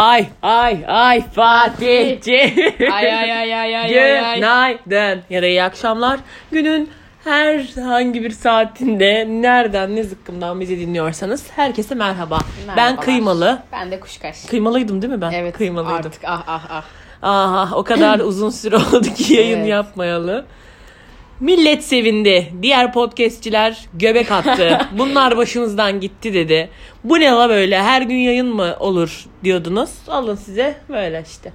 Ay ay ay Fatihci. Ay ay ay ay ay ay ay. Günaydın ya da iyi akşamlar. Günün herhangi bir saatinde nereden ne zıkkımdan bizi dinliyorsanız herkese merhaba. Ben Merhabalar. kıymalı. Ben de kuşkaş. Kıymalıydım değil mi ben? Evet Kıymalıydım. artık ah ah ah. Aha o kadar uzun süre oldu ki yayın Evet. yapmayalı. Millet sevindi. Diğer podcastçiler göbek attı. Bunlar başımızdan gitti dedi. Bu ne la böyle her gün yayın mı olur diyordunuz. Alın size böyle işte.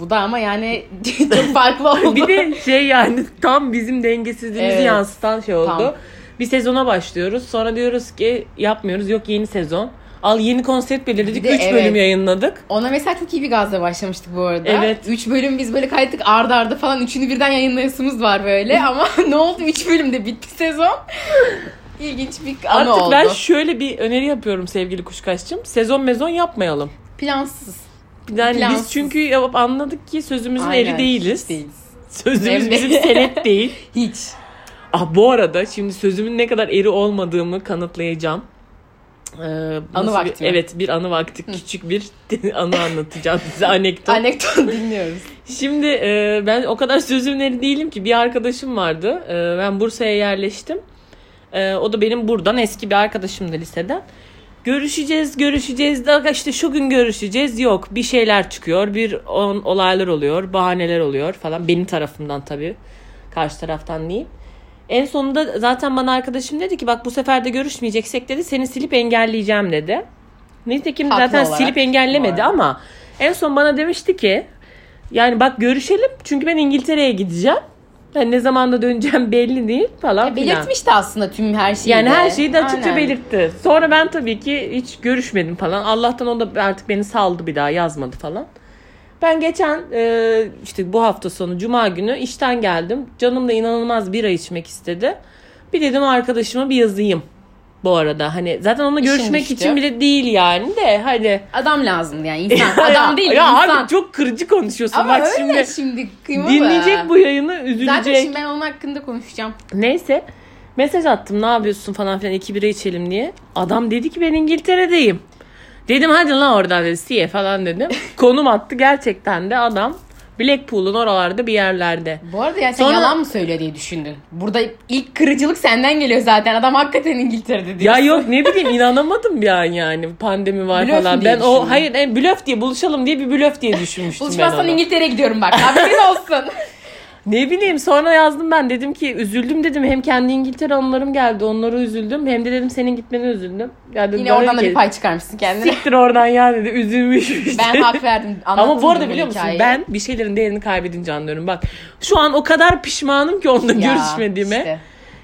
Bu da ama yani çok farklı oldu. Bir de şey yani tam bizim dengesizliğimizi Evet. yansıtan şey oldu. Tam. Bir sezona başlıyoruz. Sonra diyoruz ki yapmıyoruz. Yok yeni sezon. Al yeni konsept belirledik. Bir de 3 evet. bölüm yayınladık. Ona mesela çok iyi bir gazla başlamıştık bu arada. Evet. 3 bölüm biz böyle kaydık arda arda falan. Üçünü birden yayınlayasımız var böyle. Ama ne oldu 3 bölümde bitti sezon. İlginç bir anı Artık oldu. ben şöyle bir öneri yapıyorum sevgili kuşkaşçım. Sezon mezon yapmayalım. Plansız. Yani Plansız. biz çünkü anladık ki sözümüzün eri Aynen, değiliz. hiç değiliz. Sözümüz bizim senet değil. Hiç. Ah bu arada şimdi sözümün ne kadar eri olmadığımı kanıtlayacağım. Ee, nasıl vakti bir, mi? Evet bir anı vakti küçük bir anı anlatacağım size anekdot. Anekdot dinliyoruz. Şimdi e, ben o kadar sözümün eri değilim ki bir arkadaşım vardı. E, ben Bursa'ya yerleştim. E, o da benim buradan eski bir arkadaşımdı liseden. Görüşeceğiz, görüşeceğiz. Daha işte şu gün görüşeceğiz. Yok, bir şeyler çıkıyor. Bir on, olaylar oluyor, bahaneler oluyor falan. Benim tarafımdan tabii. Karşı taraftan değil. En sonunda zaten bana arkadaşım dedi ki bak bu sefer de görüşmeyeceksek dedi seni silip engelleyeceğim dedi. Nitekim Haklı zaten olarak silip engellemedi arada. ama en son bana demişti ki yani bak görüşelim çünkü ben İngiltere'ye gideceğim. Yani ne zamanda döneceğim belli değil falan Ya filan. belirtmişti aslında tüm her şeyi Yani de. her şeyi de açıkça Aynen. belirtti. Sonra ben tabii ki hiç görüşmedim falan. Allah'tan o da artık beni saldı bir daha yazmadı falan. Ben geçen e, işte bu hafta sonu cuma günü işten geldim. Canım da inanılmaz bira içmek istedi. Bir dedim arkadaşıma bir yazayım bu arada. Hani zaten onunla İşin görüşmek düştü. için bile değil yani de hadi. Adam lazım yani insan. Adam değil ya insan. abi çok kırıcı konuşuyorsun. Ama Bak öyle şimdi şimdi, kıymalı. dinleyecek bu yayını üzülecek. Zaten şimdi ben onun hakkında konuşacağım. Neyse mesaj attım ne yapıyorsun falan filan iki bira içelim diye. Adam dedi ki ben İngiltere'deyim. Dedim hadi lan oradan dedi siye falan dedim. Konum attı gerçekten de adam Blackpool'un oralarda bir yerlerde. Bu arada yani sen Sonra- yalan mı söylüyor diye düşündün. Burada ilk kırıcılık senden geliyor zaten. Adam hakikaten İngiltere'de diyor. Ya yok ne bileyim inanamadım bir an yani pandemi var Blöf falan. diye Ben o hayır e, blöf diye buluşalım diye bir blöf diye düşünmüştüm ben Buluşmazsan onu. İngiltere'ye gidiyorum bak. Haberin olsun. Ne bileyim sonra yazdım ben dedim ki üzüldüm dedim hem kendi İngiltere anılarım geldi onlara üzüldüm hem de dedim senin gitmene üzüldüm. Ya dedim, Yine bana oradan da bir pay çıkarmışsın kendine. Siktir oradan ya dedi üzülmüş. Ben hak verdim. Ama bu arada biliyor musun hikayeyi. ben bir şeylerin değerini kaybedince anlıyorum. Bak şu an o kadar pişmanım ki onunla Ya, görüşmediğime. işte.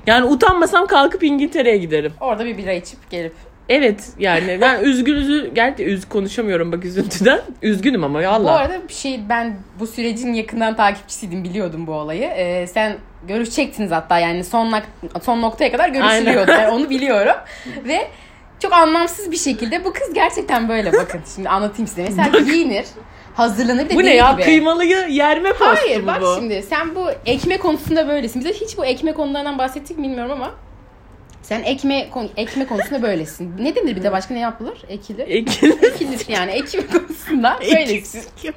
Yani utanmasam kalkıp İngiltere'ye giderim. Orada bir bira içip gelip. Evet yani ben üzgün üzü gerçi üz konuşamıyorum bak üzüntüden. Üzgünüm ama ya Bu Allah. arada bir şey ben bu sürecin yakından takipçisiydim biliyordum bu olayı. Ee, sen görüşecektiniz hatta yani son nak- son noktaya kadar görüşülüyordu. Yani onu biliyorum. Ve çok anlamsız bir şekilde bu kız gerçekten böyle bakın. Şimdi anlatayım size. Mesela giyinir, hazırlanır bir de bu ne ya gibi. kıymalıyı yerme postu Hayır mu bak bu? şimdi sen bu ekme konusunda böylesin. Bize hiç bu ekme konularından bahsettik mi bilmiyorum ama sen ekme ekme konusunda böylesin. Ne denir bir de başka ne yapılır? Ekilir. Ekin. Ekilir yani ekme konusunda böylesin.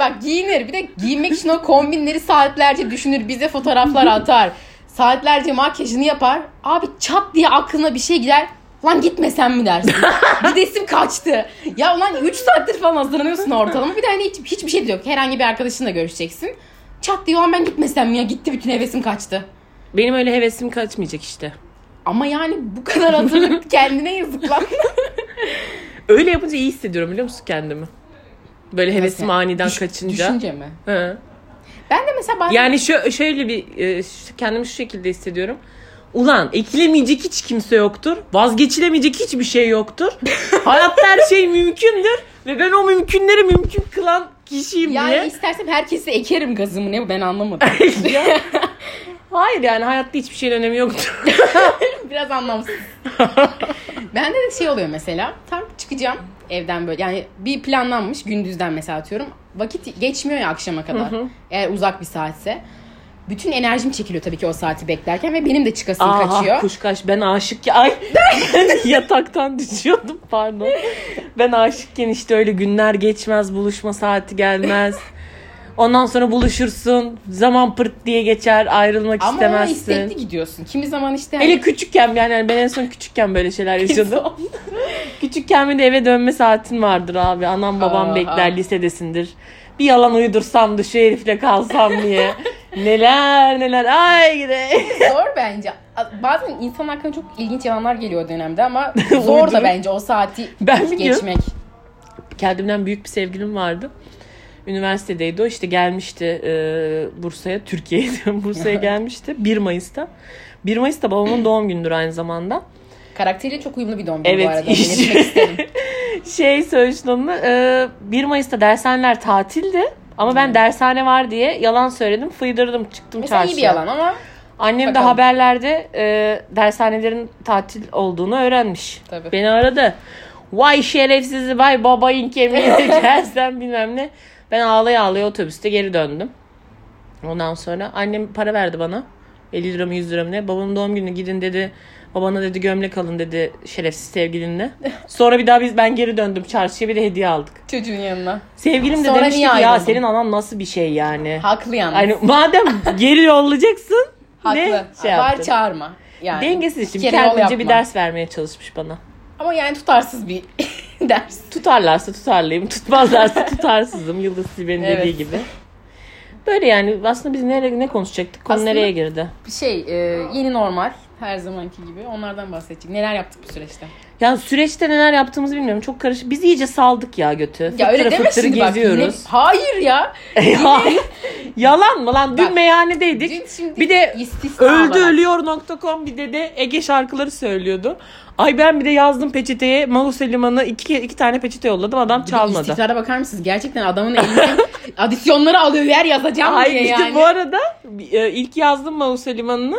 Bak giyinir bir de giyinmek için o kombinleri saatlerce düşünür bize fotoğraflar atar. Saatlerce makyajını yapar. Abi çat diye aklına bir şey gider. Lan gitmesen mi dersin? Gidesim kaçtı. Ya ulan 3 saattir falan hazırlanıyorsun ortalama. Bir de hani hiç, hiçbir şey de yok. Herhangi bir arkadaşınla görüşeceksin. Çat diye ulan ben gitmesem mi ya? Gitti bütün hevesim kaçtı. Benim öyle hevesim kaçmayacak işte. Ama yani bu kadar hazırlık kendine yazık lan. Öyle yapınca iyi hissediyorum biliyor musun kendimi? Böyle hevesim Nasıl? aniden Düş- kaçınca. Düşünce mi? Hı. Ben de mesela bazen... Yani şö- şöyle bir e, kendimi şu şekilde hissediyorum. Ulan ekilemeyecek hiç kimse yoktur. Vazgeçilemeyecek hiçbir şey yoktur. Hayatta her şey mümkündür. Ve ben o mümkünleri mümkün kılan kişiyim Yani diye. istersem herkese ekerim gazımı ne bu ben anlamadım. Hayır yani hayatta hiçbir şeyin önemi yoktur. Biraz anlamsız. Bende de şey oluyor mesela. Tam çıkacağım evden böyle. Yani bir planlanmış gündüzden mesela atıyorum. Vakit geçmiyor ya akşama kadar. Eğer uzak bir saatse. Bütün enerjim çekiliyor tabii ki o saati beklerken ve benim de çıkasım Aha, kaçıyor. kuşkaş ben aşık ya ay yataktan düşüyordum pardon. Ben aşıkken işte öyle günler geçmez buluşma saati gelmez. Ondan sonra buluşursun. Zaman pırt diye geçer. Ayrılmak Ama istemezsin. istekli gidiyorsun. Kimi zaman işte hani Hele küçükken yani, yani ben en son küçükken böyle şeyler yaşadım. küçükken bir de eve dönme saatin vardır abi. Anam babam Aa, bekler aa. lisedesindir. Bir yalan uydursam da şu herifle kalsam diye. neler neler ay gide. zor bence. Bazen insan hakkında çok ilginç yalanlar geliyor o dönemde ama zor da bence o saati Ben biliyorum. geçmek. Kendimden büyük bir sevgilim vardı. Üniversitedeydi o işte gelmişti e, Bursa'ya, Türkiye'ye Bursa'ya gelmişti 1 Mayıs'ta. 1 Mayıs'ta babamın doğum gündür aynı zamanda. Karakteriyle çok uyumlu bir doğum günü Evet, bu arada. isterim. şey onu. E, 1 Mayıs'ta dershaneler tatildi. Ama ben dershane var diye yalan söyledim. Fıydırdım çıktım Mesela iyi çarşıya. bir yalan ama Annem de Bakalım. haberlerde e, dershanelerin tatil olduğunu öğrenmiş. Tabii. Beni aradı. Vay şerefsiz vay babayın kemiğine gelsen bilmem ne. Ben ağlaya ağlaya otobüste geri döndüm. Ondan sonra annem para verdi bana. 50 lira mı 100 lira mı ne. Babamın doğum günü gidin dedi. Babana dedi gömlek alın dedi şerefsiz sevgilinle. Sonra bir daha biz ben geri döndüm çarşıya bir de hediye aldık. çocuğun yanına. Sevgilim de Sonra demişti ki niye ya ayrıldın?" senin anan nasıl bir şey yani. Haklı yalnız. Hani madem geri yollayacaksın Haklı. ne şey Var yaptın? çağırma. Yani. Dengesiz işte. Bir Kere yol kendince bir yapma. ders vermeye çalışmış bana. Ama yani tutarsız bir ders. Tutarlarsa tutarlıyım. Tutmazlarsa tutarsızım. Yıldız Silbe'nin Evet. dediği gibi. Böyle yani aslında biz nereye ne konuşacaktık? Konu Aslında- nereye girdi? Bir şey e, yeni normal her zamanki gibi onlardan bahsedecek. Neler yaptık bu süreçte? Yani süreçte neler yaptığımızı bilmiyorum. Çok karışık. Biz iyice saldık ya götü. Ya öyle Fıttırı deme fıttırı şimdi bak. Yine, hayır ya. Ya, Yalan mı lan? Dün Bak, meyhanedeydik. Dün şimdi Bir de istisna Öldü olarak. ölüyor.com bir de de Ege şarkıları söylüyordu. Ay ben bir de yazdım peçeteye Mahus Liman'a iki, iki tane peçete yolladım adam çalmadı. İstikrara bakar mısınız? Gerçekten adamın eline adisyonları alıyor yer yazacağım Ay diye yani. bu arada e, ilk yazdım Mahus Liman'ını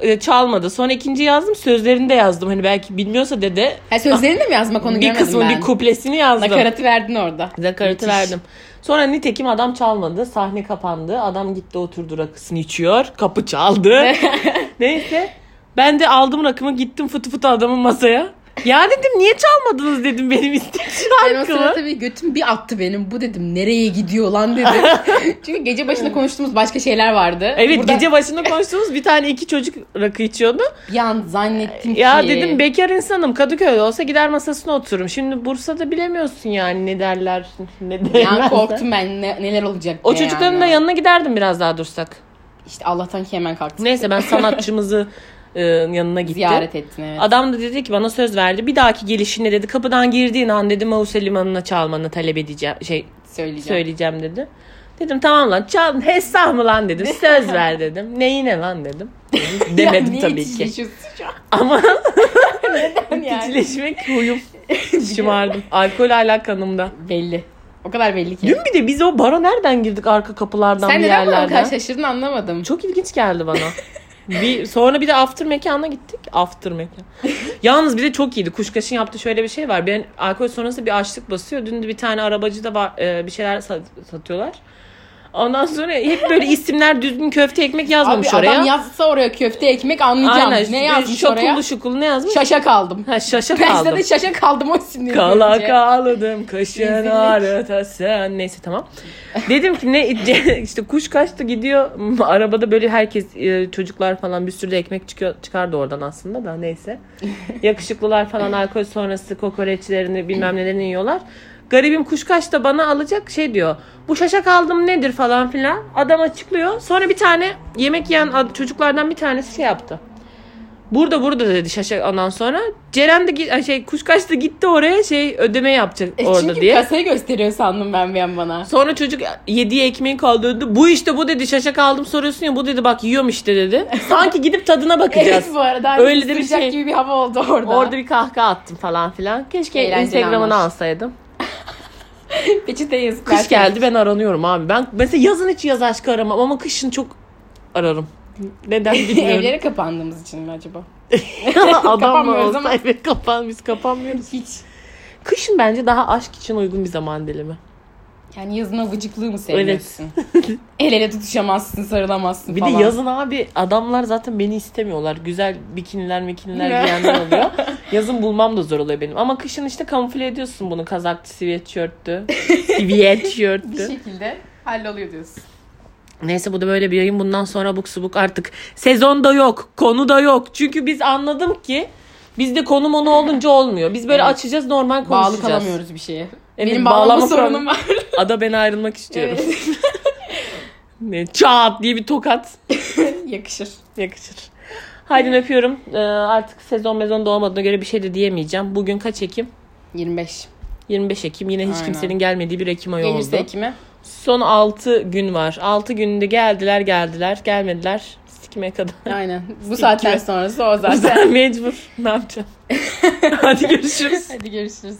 e, çalmadı. Sonra ikinci yazdım sözlerini de yazdım. Hani belki bilmiyorsa dede Ha, sözlerini de mi yazmak onu bir kısmı ben. bir kuplesini yazdım. Nakaratı verdin orada. Nakaratı Müthiş. verdim. Sonra nitekim adam çalmadı. Sahne kapandı. Adam gitti oturdu rakısını içiyor. Kapı çaldı. Neyse. Ben de aldım rakımı gittim fıtı fıtı adamın masaya. Ya dedim niye çalmadınız dedim benim istek Ben o sırada şarkımı. tabii götüm bir attı benim. Bu dedim nereye gidiyor lan dedim. Çünkü gece başında konuştuğumuz başka şeyler vardı. Evet Burada gece başında konuştuğumuz bir tane iki çocuk rakı içiyordu. bir an zannettim Ya ki. dedim bekar insanım Kadıköy'de olsa gider masasına otururum. Şimdi Bursa'da bilemiyorsun yani ne derler ne derler. Yani korktum ben ne- neler olacak O çocukların yani. da yanına giderdim biraz daha dursak. İşte Allah'tan ki hemen kalktım. Neyse ben sanatçımızı yanına gittim. Ziyaret ettin evet. Adam da dedi ki bana söz verdi. Bir dahaki gelişinde dedi kapıdan girdiğin an dedi Mausa Limanı'na çalmanı talep edeceğim. Şey Söyleyeceğim. söyleyeceğim dedi. Dedim tamam lan çal hesap mı lan dedim. Söz ver dedim. Neyine lan dedim. Ya Demedim niye tabii ki. Ama yani? içleşmek huyum. Şımardım. Alkol hala kanımda. Belli. O kadar belli ki. Dün bir de biz o bara nereden girdik arka kapılardan Sen bir neden bana o yerlerden. kadar şaşırdın anlamadım. Çok ilginç geldi bana. Bir sonra bir de after mekana gittik. After mekan. Yalnız bir de çok iyiydi. Kuşkaş'ın yaptığı şöyle bir şey var. Ben alkol sonrası bir açlık basıyor. Dün de bir tane arabacı da var, e, bir şeyler sat- satıyorlar. Ondan sonra hep böyle isimler düzgün köfte ekmek yazmamış Abi oraya. adam yazsa oraya köfte ekmek anlayacağım. Aynen. Ne yazmış şokullu oraya? şukullu ne yazmış? Şaşa kaldım. ha, şaşa Ben kaldım. de şaşa kaldım o isimleri Kala görünce. kışın Rezillik. arata sen. Neyse tamam. Dedim ki ne işte kuş kaçtı gidiyor. Arabada böyle herkes e, çocuklar falan bir sürü de ekmek çıkıyor, çıkardı oradan aslında da neyse. Yakışıklılar falan alkol sonrası kokoreçlerini bilmem nelerini yiyorlar. Garibim kuşkaş da bana alacak şey diyor. Bu şaşak aldım nedir falan filan. Adam açıklıyor. Sonra bir tane yemek yiyen çocuklardan bir tanesi şey yaptı. Burada burada dedi şaşak ondan sonra. Ceren de şey kuşkaş da gitti oraya şey ödeme yapacak E orada çünkü diye. kasayı gösteriyor sandım ben bir an bana. Sonra çocuk yediği ekmeği kaldırdı. Bu işte bu dedi şaşak aldım soruyorsun ya bu dedi bak yiyorum işte dedi. Sanki gidip tadına bakacağız. Evet bu arada. hani Öyle de bir şey. gibi bir hava oldu orada. Orada bir kahkaha attım falan filan. Keşke Eğlenceli Instagram'ını alsaydım. Peçete yazıklar. Kış geldi ben aranıyorum abi. Ben mesela yazın hiç yaz aşkı aramam ama kışın çok ararım. Neden bilmiyorum. Evlere kapandığımız için mi acaba? Adam mı olsa ama. evet kapan biz kapanmıyoruz. Hiç. Kışın bence daha aşk için uygun bir zaman dilimi. Yani yazın avıcıklığı mı sevmiyorsun? El ele tutuşamazsın, sarılamazsın Bir falan. de yazın abi adamlar zaten beni istemiyorlar. Güzel bikiniler mikiniler giyenler oluyor. yazın bulmam da zor oluyor benim. Ama kışın işte kamufle ediyorsun bunu. Kazaktı, sweatshirttü. Bir sweatshirttü. şekilde halloluyor diyorsun. Neyse bu da böyle bir yayın. Bundan sonra abuk subuk artık sezon da yok. Konu da yok. Çünkü biz anladım ki bizde konu monu olunca olmuyor. Biz böyle Evet. açacağız normal Bağlı konuşacağız. kalamıyoruz bir şeye. Evet, Benim bağlama bağlama sorunum var. Ada ben ayrılmak istiyorum. Evet. Ne, Çat diye bir tokat Yakışır. yakışır. Haydi öpüyorum. Ee, artık sezon mezon da olmadığına göre bir şey de diyemeyeceğim. Bugün kaç Ekim? 25. 25 Ekim. Yine hiç Aynen. kimsenin gelmediği bir Ekim ayı Gelirse oldu. Ekim'e. Son 6 gün var. 6 günde geldiler geldiler gelmediler. Sikime kadar. Aynen. Bu saatten sonrası o zaten. Mecbur. Ne yapacağım? Hadi görüşürüz. Hadi görüşürüz.